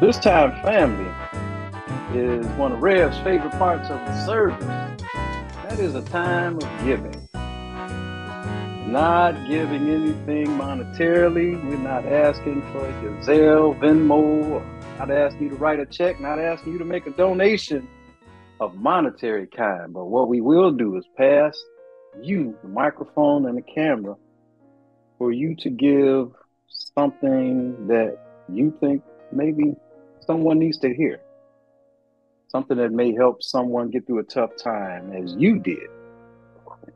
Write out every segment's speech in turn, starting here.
This time, family is one of Rev's favorite parts of the service. That is a time of giving. Not giving anything monetarily. We're not asking for your Zelle, Venmo, not asking you to write a check, not asking you to make a donation of monetary kind. But what we will do is pass you the microphone and the camera for you to give something that you think maybe someone needs to hear. Something that may help someone get through a tough time as you did.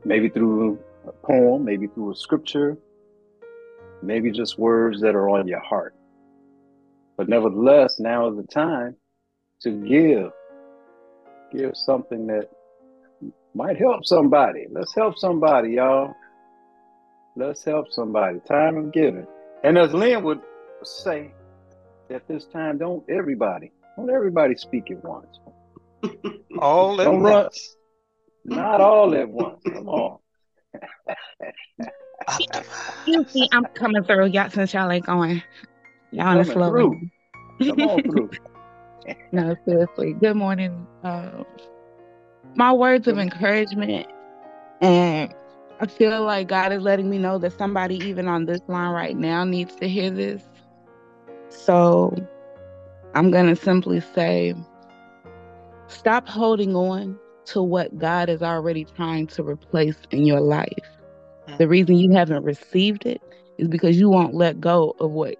Maybe through a poem, maybe through a scripture, maybe just words that are on your heart. But nevertheless, now is the time to give. Give something that might help somebody. Let's help somebody, y'all. Let's help somebody. Time of giving. And as Lynn would say, at this time, don't everybody, don't everybody speak at once. all at Don't once. Not all at once. Come on. Excuse me, I'm coming through. Y'all, since y'all ain't going, y'all on the slow. through. Come on through. no, seriously. Good morning. Um, my words of encouragement, and I feel like God is letting me know that somebody, even on this line right now, needs to hear this. So I'm going to simply say stop holding on to what God is already trying to replace in your life. The mm-hmm. reason you haven't received it is because you won't let go of what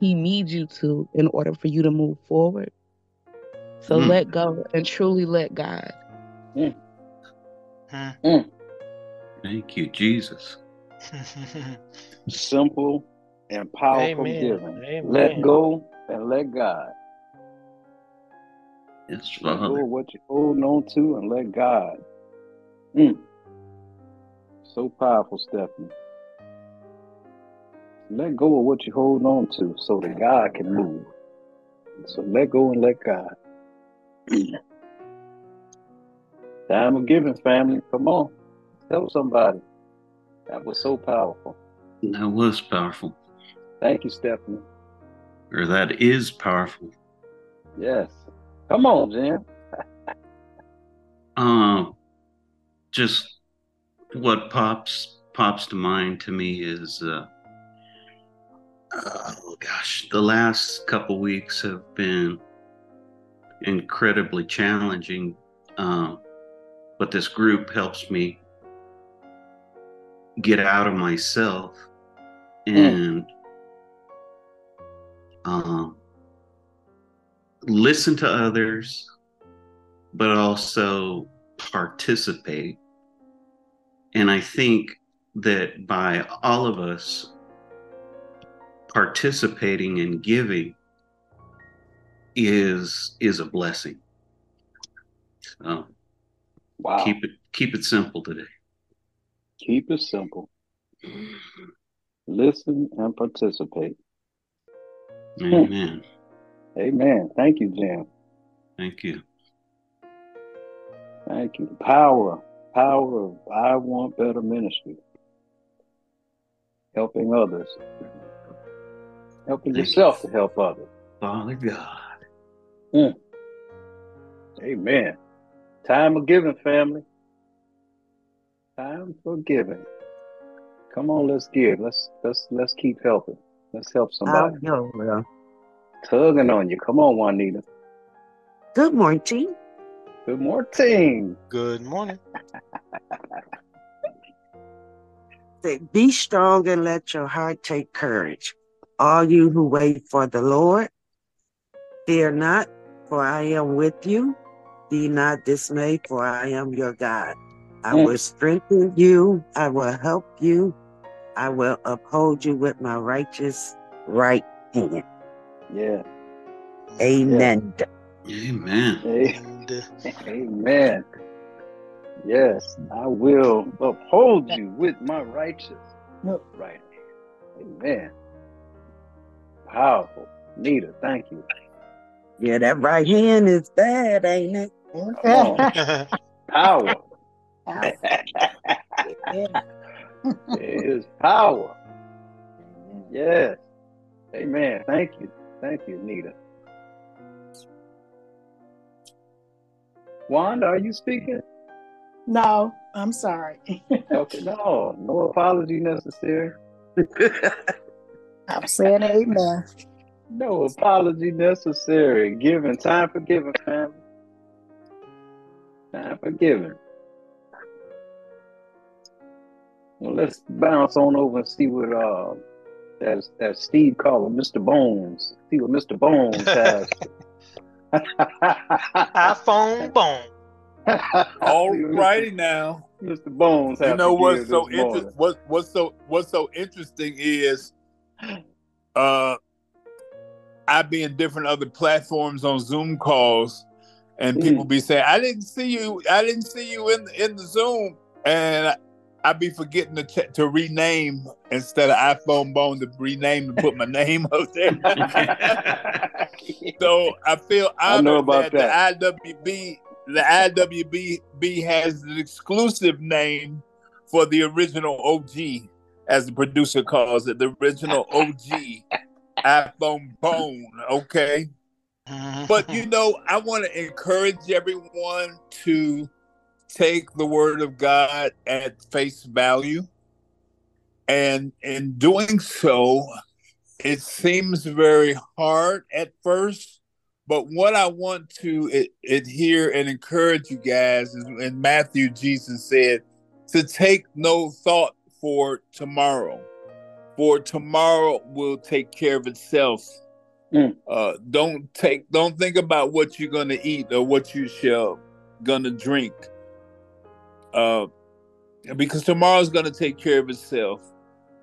He needs you to in order for you to move forward. So Mm. let go and truly let God. Mm. Mm. Mm. Thank you, Jesus. Simple and powerful Amen. giving. Amen. Let go and let God. Yes, Let go of what you're holding on to and let God. Mm. So powerful, Stephanie. Let go of what you're holding on to so that God can move. So let go and let God. Time of giving, family. Come on. Help somebody. That was so powerful. That was powerful. Thank you, Stephanie. Or that is powerful. Yes. Come on, Jen. Um, just what pops pops to mind to me is, uh, oh gosh, the last couple weeks have been incredibly challenging. Um, but this group helps me get out of myself and um, listen to others, but also participate. And I think that by all of us participating and giving is is a blessing. So Wow. keep it keep it simple today. Keep it simple. Listen and participate. Amen. Amen. Thank you, Jim. Thank you. Thank you. Power. Power of I Want Better Ministry. Helping others. Helping Thank yourself you. to help others. Father God. Mm. Amen. Time of giving, family. Time for giving. Come on, let's give. Let's let's let's keep helping. Let's help I'll somebody. go, Will. Tugging on you. Come on, Juanita. Good morning. Good morning. Good morning. Say, Be strong and let your heart take courage. All you who wait for the Lord, fear not, for I am with you. Be not dismayed, for I am your God. I Mm. will strengthen you. I will help you. I will uphold you with my righteous right hand. Yeah. Amen. Amen. Hey, uh, Amen. Yes, I will uphold you with my righteous right hand. Amen. Powerful. Nita, thank you. Yeah, that right hand is bad, ain't it? Come on. Power. Yeah there is power. Yes. Amen. Thank you. Thank you, Nita. Wanda, are you speaking? No, I'm sorry. okay, no, no apology necessary. I'm saying amen. No apology necessary. Giving time for giving, family. Time for giving. Well, let's bounce on over and see what uh that that Steve called him, Mr. Bones. See what Mr. Bones has. iPhone bone. All See what righty now. Mr. Bones. You know what's so inter- what what's so what's so interesting is uh I be in different other platforms on Zoom calls and people be saying, I didn't see you, I didn't see you in in the Zoom. And I, I be forgetting to ch- to rename instead of iPhone bone to rename and put my name up there. so I feel I honored know about that, the IWB the IWB has an exclusive name for the original OG, as the producer calls it, the original OG iPhone bone. Okay. But you know, I want to encourage everyone to take the word of God at face value. And in doing so, it seems very hard at first. But what I want to adhere and encourage you guys is in Matthew, Jesus said to take no thought for tomorrow, for tomorrow will take care of itself. Mm. Uh, don't take, don't think about what you're gonna eat or what you shall gonna drink, uh, because tomorrow's gonna take care of itself.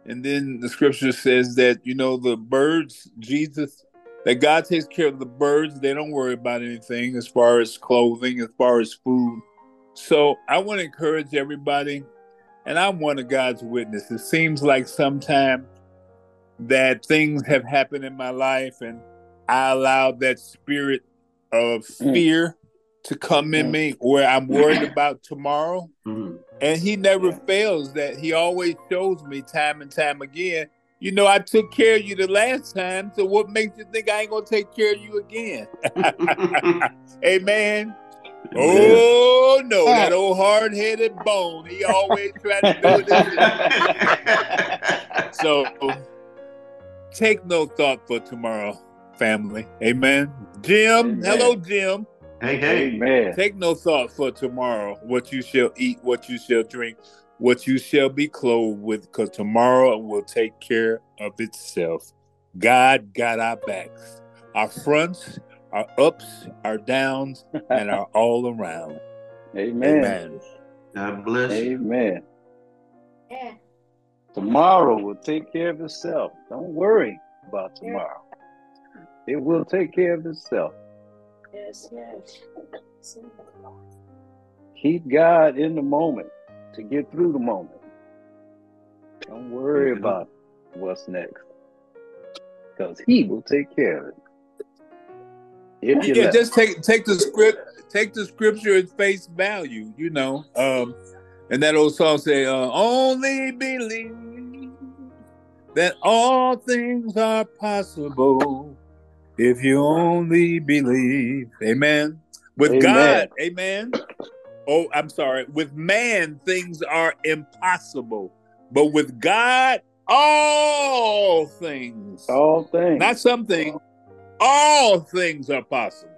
And then the scripture says that you know the birds, Jesus that God takes care of the birds. They don't worry about anything as far as clothing, as far as food. So I want to encourage everybody, and I'm one of God's witnesses. It seems like sometimes that things have happened in my life, and I allowed that spirit of Mm. fear to come in me where I'm worried about tomorrow. Mhm. And he never Yeah. fails that. He always shows me time and time again. You know, I took care of you the last time, so what makes you think I ain't gonna take care of you again? Amen. Oh no, that old hard headed bone. He always trying to do it. So take no thought for tomorrow, family. Amen. Jim, Amen. hello, Jim. Hey, hey. Amen. Take no thought for tomorrow, what you shall eat, what you shall drink, what you shall be clothed with, because tomorrow will take care of itself. God got our backs, our fronts, our ups, our downs, and our all around. Amen. Amen. God bless you. Amen. Tomorrow will take care of itself. Don't worry about tomorrow. It will take care of itself. Yes, yes. Keep God in the moment to get through the moment. Don't worry Mhm. about what's next. Because he will take care of it. If you Yeah, let just take take the script, take the scripture at face value, you know. Um, and that old song say, uh, "Only believe that all things are possible if you only believe." Amen. With Amen. God, Amen. Oh, I'm sorry. With man, things are impossible, but with God, all things, all things. not something. all things are possible.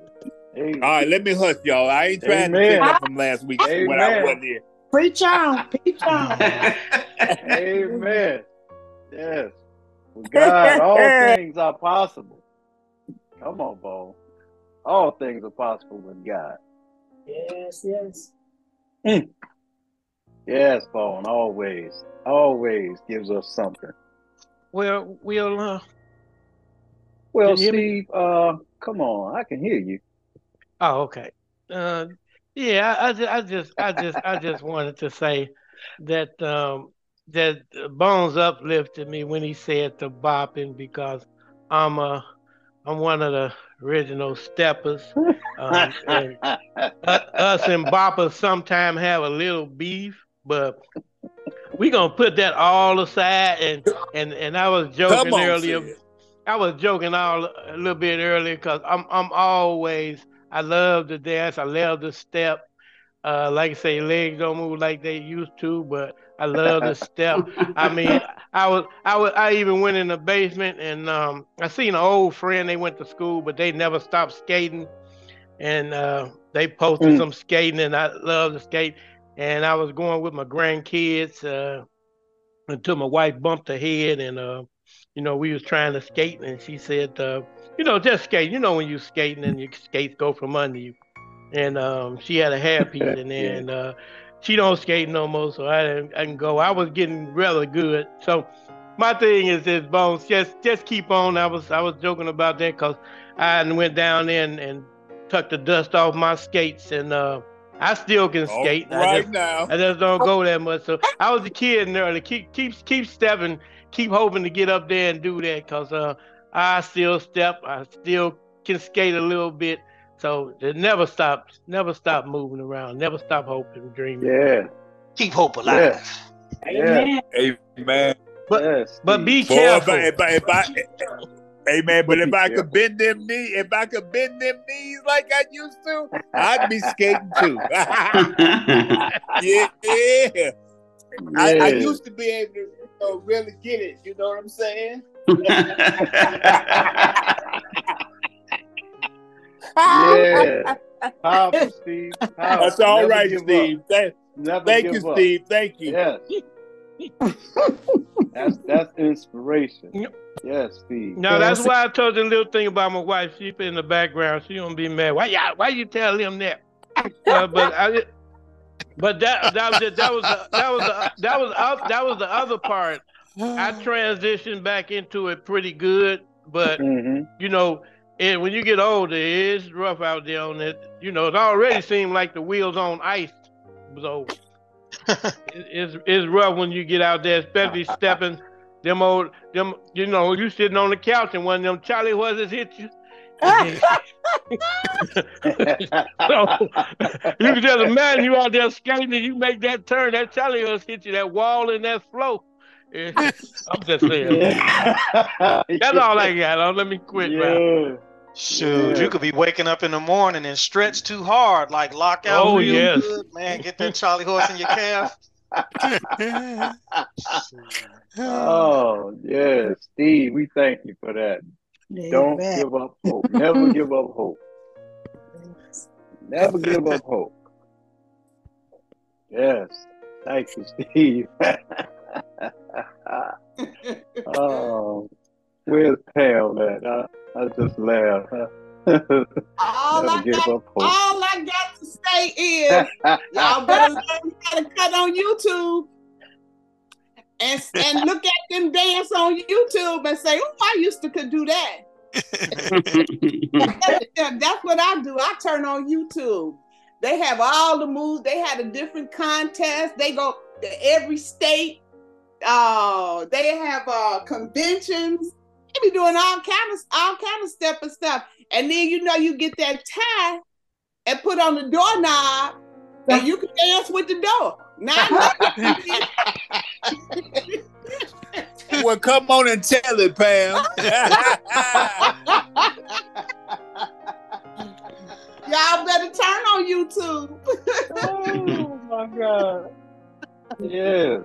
Amen. All right, let me hush y'all. I ain't trying to Amen. take up from last week when I wasn't here. Preach on, preach on. Amen. Yes. With God, all things are possible. Come on, Bo. All things are possible with God. Yes, yes. Yes, Bo, always, always gives us something. Well, we'll uh, Well, Can you hear me? Steve, uh, come on, I can hear you. Oh, okay. Uh, yeah, I, I, ju- I just, I just, I just wanted to say that um, that Bones uplifted me when he said the bopping because I'm a, I'm one of the original steppers. Um, and us and boppers sometimes have a little beef, but we gonna put that all aside. And and and I was joking on, earlier. I was joking all a little bit earlier because I'm I'm always I love to dance. I love to step. Uh, like I say, legs don't move like they used to, but I love to step. I mean, I was, I was, I even went in the basement and um, I seen an old friend. They went to school, but they never stopped skating, and uh, they posted Mm. some skating, and I love to skate. And I was going with my grandkids uh, until my wife bumped her head, and uh, you know, we was trying to skate, and she said, uh, you know, just skate. You know, when you skating and your skates go from under you. And um, she had a hairpiece in there, Yeah. and uh, she don't skate no more, so I didn't, I didn't go. I was getting rather good. So my thing is this, Bones, just just keep on. I was I was joking about that because I went down there and, and took the dust off my skates, and uh, I still can All skate. I right just, now. I just don't go that much. So I was a kid and early. Keep keep keep stepping. Keep hoping to get up there and do that because uh, I still step. I still can skate a little bit. So it never stop. Never stop moving around. Never stop hoping, dreaming. Yeah. Keep hope alive. Amen. Amen. But- yes, But Steve. be Boy, if careful. I, if I, if I, Amen. But if I could bend them knees, if I could bend them knees like I used to, I'd be skating too. yeah, yeah. I, I used to be able to you know, really get it. You know what I'm saying? Yeah. Powerful, Steve. Powerful. That's all Never right. Steve. Thank, thank you, up. Steve. Thank you. Yes. that's that's inspiration. Yep. Yes, Steve. No, that's why I told you a little thing about my wife. She in the background. She don't be mad. Why you why you tell him that? Uh, but I, but that that was the, that was the, that was the, that was up that was the other part. I transitioned back into it pretty good, but hmm you know, and when you get older, it's rough out there on it. You know, it already seemed like the wheels on ice. So it- it's it's rough when you get out there, especially stepping them old them. You know, you sitting on the couch and one of them Charlie horses hit you. So you can just imagine you out there skating and you make that turn, that Charlie horse hit you, that wall and that flow. Yeah, I'm just saying. That's all I got. Oh, let me quit, man. Yeah. Shoot, Yeah. you could be waking up in the morning and stretch too hard, like lock out Oh, real yes. good, man. Get that Charlie horse in your calf. Oh, yeah, Steve, we thank you for that. Don't Amen. give up hope. Never give up hope. Never give up hope. Yes. Thank you, Steve. oh, where's Pam at? I, I just laughed. All I got, all I got to say is y'all better learn how to cut on YouTube and and look at them dance on YouTube and say, "Oh, I used to could do that." That's, that's what I do. I turn on YouTube. They have all the moves. They had a different contest. They go to every state. Uh, they have uh conventions. They be doing all kind of all kind of step and stuff. And then you know you get that tie and put on the doorknob, and you can dance with the door. Now Well, come on and tell it, Pam. Y'all better turn on YouTube. oh my God. Yeah.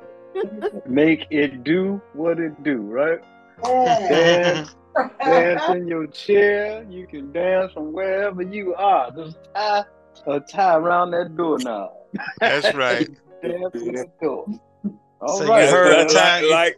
Make it do what it do, right? Dance, dance in your chair. You can dance from wherever you are. Just tie a tie around that doorknob. That's right. Dance with the door. All So you right. heard like, the time- like,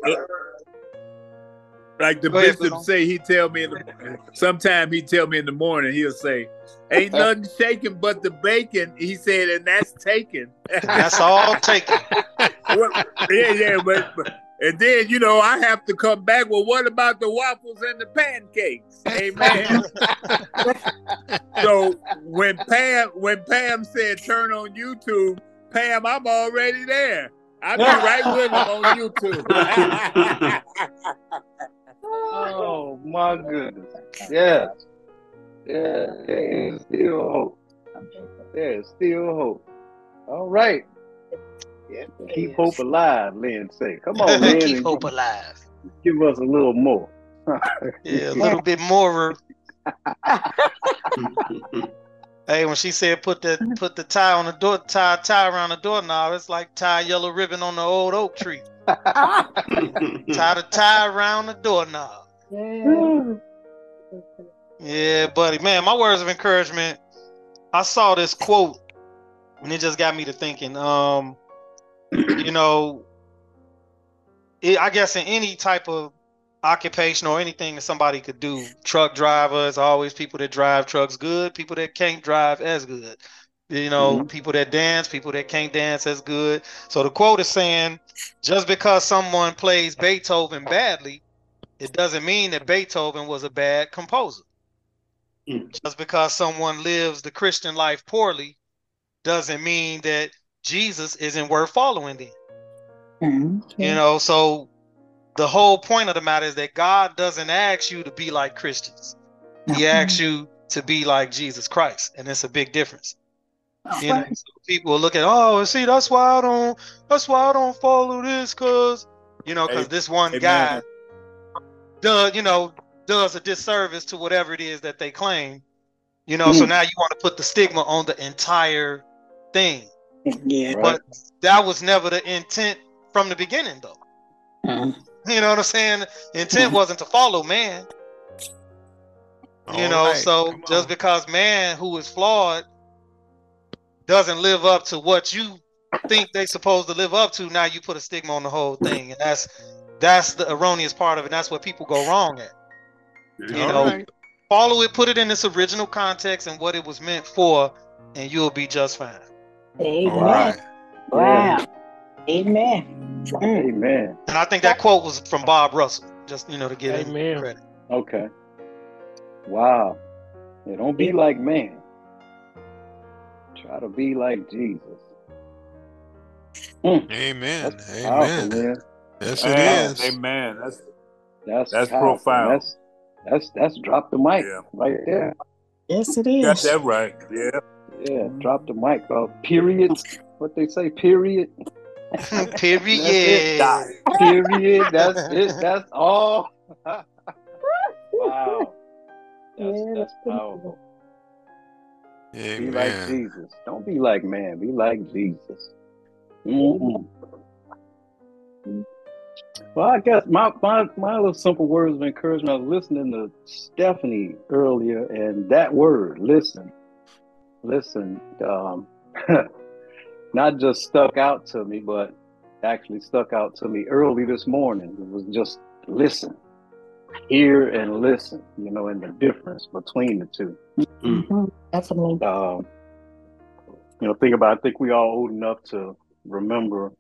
like, like the Go bishop Bruno. say, he tell me. In the, sometime he tell me in the morning. He'll say, "Ain't nothing shaking but the bacon." He said, and that's taken. That's all taken. Well, yeah, yeah, but, but and then you know I have to come back. Well, what about the waffles and the pancakes? Amen. so when Pam when Pam said turn on YouTube, Pam, I'm already there. I'll be right with him on YouTube. Oh my goodness. Yes. Yeah. There's still hope. There's still hope. All right. Yeah, Keep hope alive, Lynn say. Come on, Lynn. Keep and hope alive. Give us a little more. Yeah, a little bit more. Hey, when she said put the put the tie on the door, tie tie around the doorknob, it's like tie yellow ribbon on the old oak tree. tie the tie around the doorknob. Yeah. Yeah, buddy, man, my words of encouragement. I saw this quote and it just got me to thinking. Um, you know, it, I guess in any type of occupation or anything that somebody could do, truck drivers always people that drive trucks good, people that can't drive as good. You know, Mhm. people that dance, people that can't dance as good. So the quote is saying, just because someone plays Beethoven badly, it doesn't mean that Beethoven was a bad composer. Mm. Just because someone lives the Christian life poorly doesn't mean that Jesus isn't worth following then. Mm-hmm. You know, so the whole point of the matter is that God doesn't ask you to be like Christians. He asks you to be like Jesus Christ, and it's a big difference. You know, so people will look at, oh, see, that's why I don't, that's why I don't follow this, cause you know, cause Hey, this one amen. guy does, you know, does a disservice to whatever it is that they claim. You know, so Mm. now you want to put the stigma on the entire thing. Yeah. Right. But that was never the intent from the beginning, though. Mm. You know what I'm saying? Intent wasn't to follow man. You know, Alright, so come just on. because man who is flawed doesn't live up to what you think they supposed to live up to, now you put a stigma on the whole thing. And that's that's the erroneous part of it. That's where people go wrong at. You All know, right. follow it, put it in its original context and what it was meant for, and you'll be just fine. Amen. All right. Wow. Amen. Amen. And I think that quote was from Bob Russell, just you know, to give him Amen. credit. Okay. Wow. Yeah, don't be like man. Try to be like Jesus. Mm, Amen. that's powerful, Amen. man. Yes, it Man, is. Amen. That's That's That's powerful. profound. That's that's that's drop the mic Yeah. right there. Yes, it is. got that right. Yeah. Yeah, drop the mic. Uh, period. What they say? Period. Period. That's it. Period. That's it. That's all. wow. That's, Yeah, that's that's pretty powerful. Be like Jesus. Don't be like man. Be like Jesus. Mm-mm. Well, I guess my, my my little simple words of encouragement. I was listening to Stephanie earlier, and that word, listen, listen, um, not just stuck out to me, but actually stuck out to me early this morning. It was just listen, hear and listen. You know, and the difference between the two. Mhm. Definitely. Um, you know, think about. I think we all old enough to remember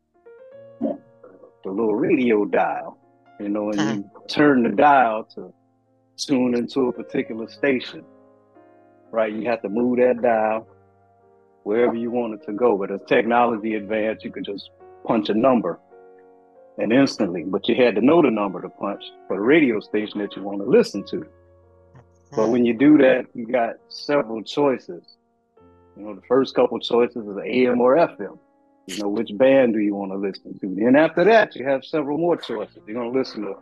the little radio dial. You know, and you turn the dial to tune into a particular station. Right, you have to move that dial wherever you want it to go. But as technology advanced, you could just punch a number and instantly. But you had to know the number to punch for the radio station that you want to listen to. But when you do that, you got several choices. You know, the first couple choices is AM or FM. You know, which band do you want to listen to? Then after that, you have several more choices. You're going to listen to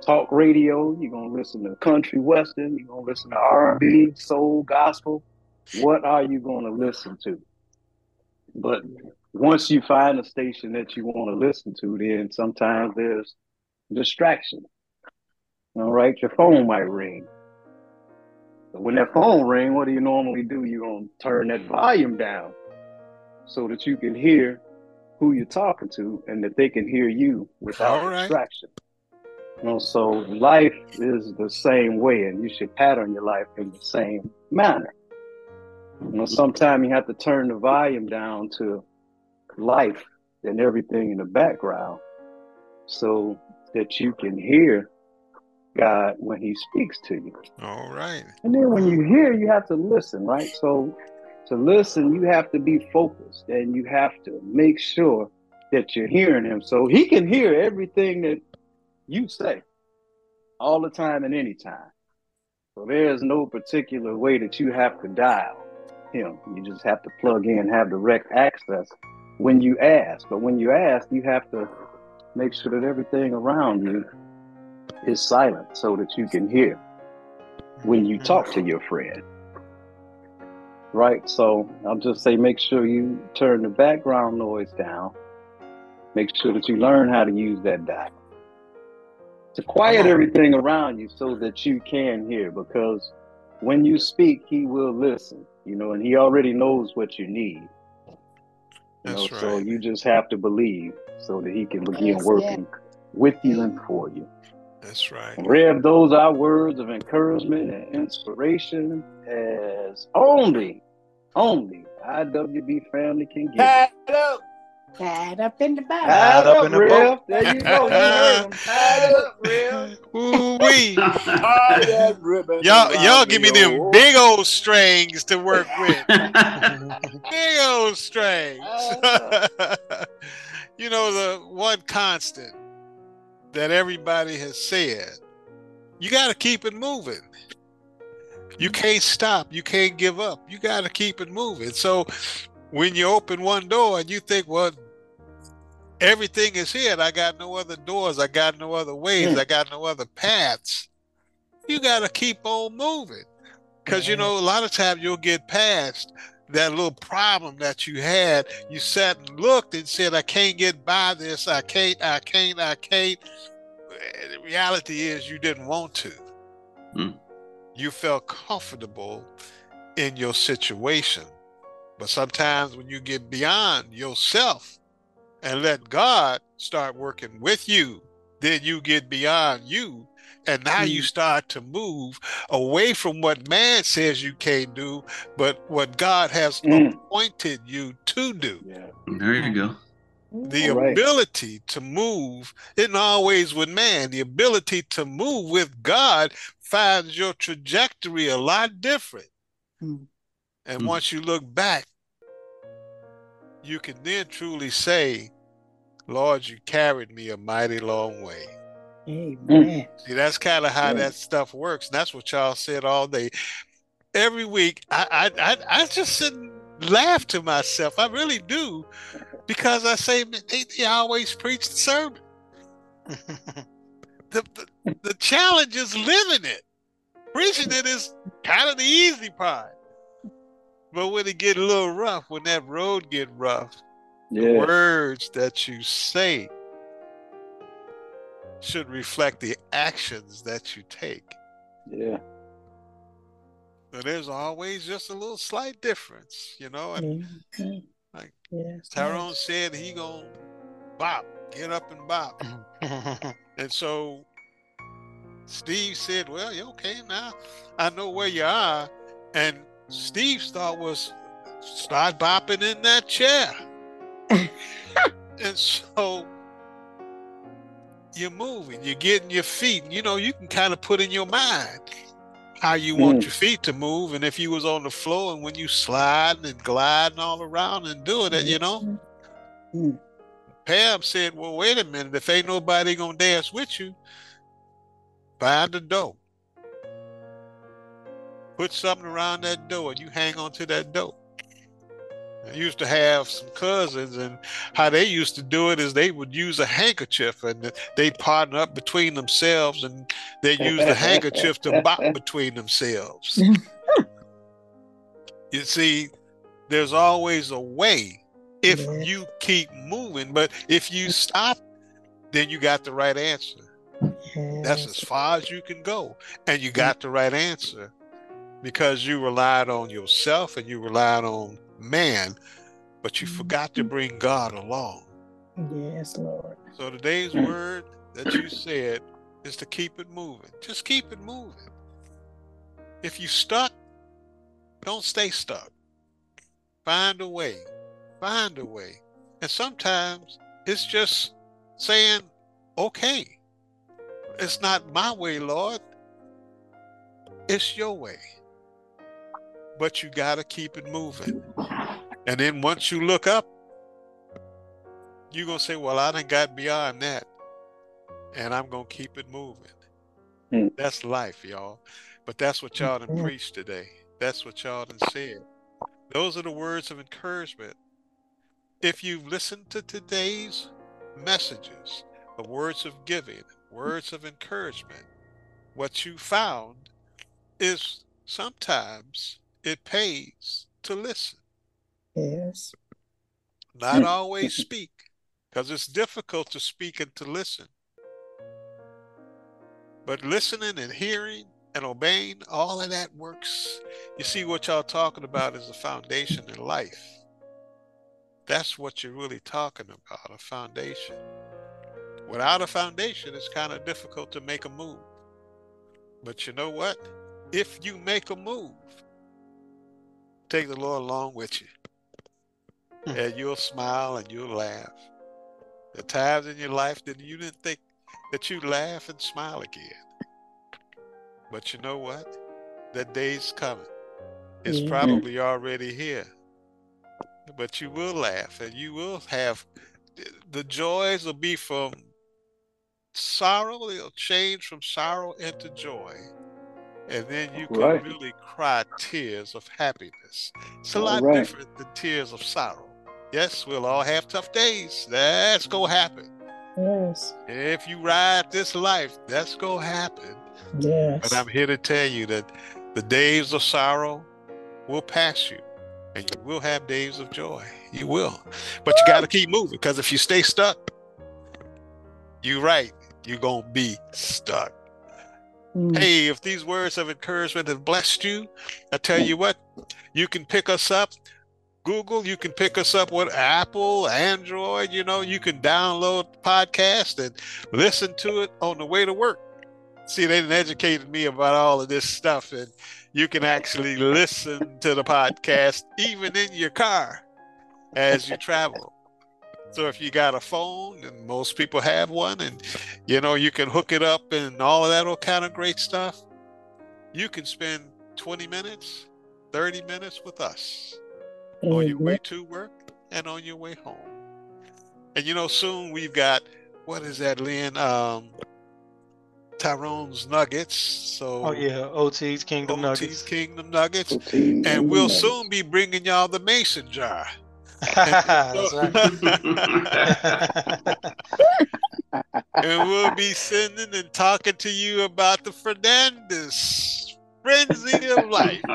talk radio. You're going to listen to country western. You're going to listen to R&B, soul, gospel. What are you going to listen to? But once you find a station that you want to listen to, then sometimes there's distraction. All right, your phone might ring. So when that phone ring, what do you normally do? You're gonna turn that volume down so that you can hear who you're talking to and that they can hear you without right. distraction. You know, so life is the same way, and you should pattern your life in the same manner. You know, sometimes you have to turn the volume down to life and everything in the background so that you can hear God when He speaks to you. All right. And then when you hear, you have to listen, right? So to listen, you have to be focused and you have to make sure that you're hearing him so he can hear everything that you say all the time and any time. So there's no particular way that you have to dial him. You just have to plug in, have direct access when you ask. But when you ask, you have to make sure that everything around you is silent so that you can hear when you talk to your friend. right? So I'll just say make sure you turn the background noise down. Make sure that you learn how to use that dial to quiet everything around you so that you can hear because when you speak, he will listen, you know, and he already knows what you need. You That's know, so you just have to believe so that he can begin Yes, working with you and for you. That's right. Rev, those are words of encouragement and inspiration as only, only IWB family can give. Tied up. Tied up in the Bible. Tied up up, in the boat. There you go. You heard him. Tied up, Rev. Ooh wee. Tie that ribbon Y'all, y'all give me them big old strings to work with. big old strings. you know, the one constant that everybody has said, you got to keep it moving. You mm-hmm. can't stop. You can't give up. You got to keep it moving. So when you open one door and you think, well, everything is here, and I got no other doors, I got no other ways, I got no other paths, you got to keep on moving. Because, you know, a lot of times you'll get past that little problem that you had. You sat and looked and said, I can't get by this. I can't, I can't, I can't. The reality is you didn't want to. Hmm. You felt comfortable in your situation. But sometimes when you get beyond yourself and let God start working with you, then you get beyond you. And now you start to move away from what man says you can't do, but what God has Mm. appointed you to do. Yeah. there you go. The All right. ability to move isn't always with man. The ability to move with God finds your trajectory a lot different. Mm. And Mm. once you look back, you can then truly say, Lord, you carried me a mighty long way. Amen. Mm. See, that's kind of how Yeah. that stuff works. And that's what y'all said all day. Every week, I, I, I, I just sit and laugh to myself. I really do. Because I say, "Man, they, they always preach the sermon. the, the, the challenge is living it. Preaching it is kind of the easy part. But when it get a little rough, when that road get rough, the words that you say should reflect the actions that you take. Yeah. So there's always just a little slight difference, you know. And Mhm. Like Yes. Tyrone said, he gonna bop, get up and bop. And so Steve said, Well, you okay now? I know where you are. And Steve's thought was start bopping in that chair. and so you're moving, you're getting your feet. and You know, you can kind of put in your mind how you want Mm. your feet to move. And if you was on the floor and when you sliding and gliding all around and doing it, you know. Mm. Pam said, Well, wait a minute, if ain't nobody gonna dance with you, find a door. Put something around that door and you hang on to that door. I used to have some cousins, and how they used to do it is they would use a handkerchief and they partner up between themselves and they use the handkerchief to bop between themselves. you see, there's always a way if Yes. you keep moving, but if you stop, then you got the right answer. That's as far as you can go. And you got the right answer because you relied on yourself and you relied on man, but you mm-hmm. forgot to bring God along. Yes, Lord. So today's word that you said is to keep it moving. Just keep it moving. If you stuck, don't stay stuck. Find a way. Find a way. And sometimes it's just saying, okay, it's not my way, Lord. It's your way. But you got to keep it moving. And then once you look up, you're going to say, well, I done got beyond that. And I'm going to keep it moving. Hmm. That's life, y'all. But that's what y'all done preached today. That's what y'all done said. Those are the words of encouragement. If you've listened to today's messages, the words of giving, words of encouragement, what you found is sometimes it pays to listen. Yes. Not mm. always speak, because it's difficult to speak and to listen. But listening and hearing and obeying, all of that works. You see, what y'all talking about is a foundation in life. That's what you're really talking about a foundation. Without a foundation, it's kind of difficult to make a move. But you know what? If you make a move, take the Lord along with you. And you'll smile and you'll laugh. The times in your life that you didn't think that you'd laugh and smile again. But you know what? That day's coming. It's Mhm. probably already here. But you will laugh and you will have the joys will be from sorrow, they'll change from sorrow into joy. And then you can Right. really cry tears of happiness. It's a All lot right. different than tears of sorrow. Yes, we'll all have tough days. That's gonna happen. Yes. If you ride this life, that's gonna happen. Yes. But I'm here to tell you that the days of sorrow will pass you, and you will have days of joy. You will. But you got to keep moving because if you stay stuck, you're right, you're going to be stuck. Mm. Hey, if these words of encouragement have blessed you, I tell you what, you can pick us up. Google, you can pick us up with Apple, Android, you know, you can download the podcast and listen to it on the way to work. See, they educated me about all of this stuff, and you can actually listen to the podcast even in your car as you travel. So if you got a phone, and most people have one, and you know you can hook it up and all of that all kind of great stuff, you can spend 20 minutes, 30 minutes with us on your way to work and on your way home. And you know, soon we've got what is that, Lynn? Um, Tyrone's Nuggets. So Oh yeah, OT's Kingdom Nuggets. OT's Nuggets. Kingdom Nuggets, Protein and we'll nuggets. soon be bringing y'all the Mason jar. That's right. and we'll be sending and talking to you about the Fernandez frenzy of life.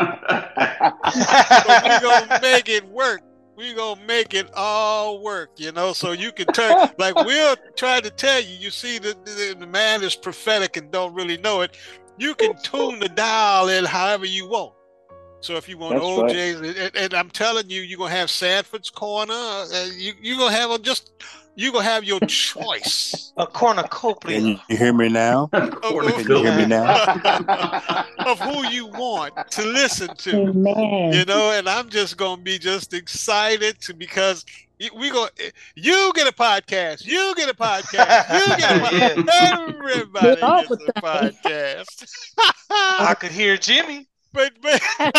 So we gonna make it work. We're gonna make it all work, you know. So you can turn like we'll try to tell you. You see, the, the the man is prophetic and don't really know it. You can tune the dial in however you want. So if you want That's old right. J's, and, and I'm telling you, you're gonna have Sanford's Corner. Uh, you you gonna have a just you gonna have your choice. A cornucopia. Can you hear me now? Can you hear me now? of who you want to listen to. Amen. You know, and I'm just gonna be just excited to because y- we go. You get a podcast. You get a podcast. You get a podcast. Everybody gets a podcast. I could hear Jimmy. But but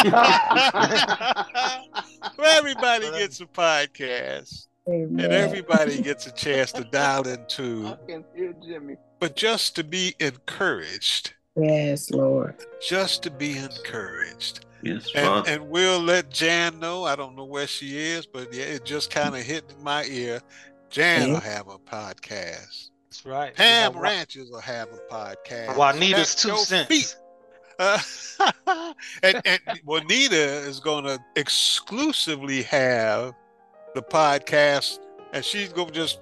everybody gets a podcast, and everybody gets a chance to dial into. can hear Jimmy. But just to be encouraged, Yes, Lord. just to be encouraged. yes, And, and we'll let Jan know. I don't know where she is, but yeah, it just kind of hit my ear. Jan will have a podcast. That's right. Pam Wa- Ranches will have a podcast. Juanita's At two cents. feet. Uh, and, and Juanita is going to exclusively have the podcast, and she's going to just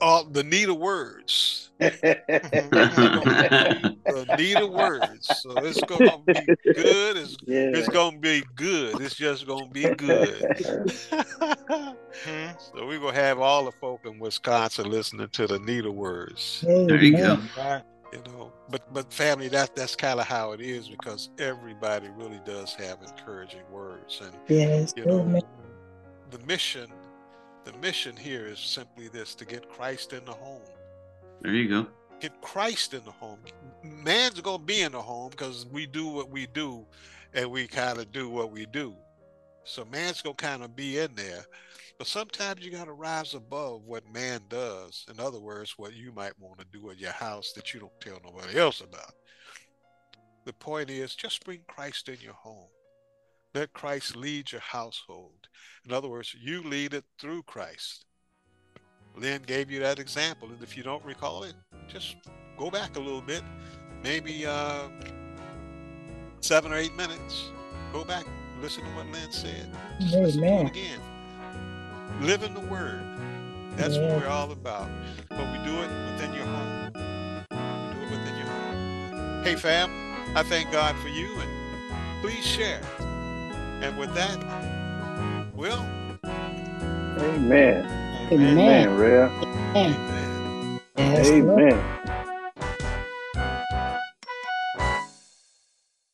all the Nita words. The Nita words. So it's going to be good. It's yeah. it's gonna be good. It's just gonna be good. Hmm. so we're gonna have all the folk in Wisconsin listening to the Nita words. there you go. Amen. Right. You know, but but family, that that's kind of how it is because everybody really does have encouraging words, and Yes. you oh, know, Amen. the mission, the mission here is simply this: to get Christ in the home. There you go. get Christ in the home. Man's gonna be in the home because we do what we do, and we kind of do what we do. So man's gonna kind of be in there, but sometimes you gotta rise above what man does. In other words, what you might want to do in your house that you don't tell nobody else about. The point is, just bring Christ in your home. Let Christ lead your household. In other words, you lead it through Christ. Lynn gave you that example, and if you don't recall it, just go back a little bit, maybe uh, seven or eight minutes. Go back, Listen to what Len said. Amen. again. Live in the word. That's Yeah. what we're all about. But we do it within your home. We do it within your home. Hey fam, I thank God for you and please share. And with that, Will, Amen. Amen. Amen, Rev. Amen. Yes, Lord. Amen.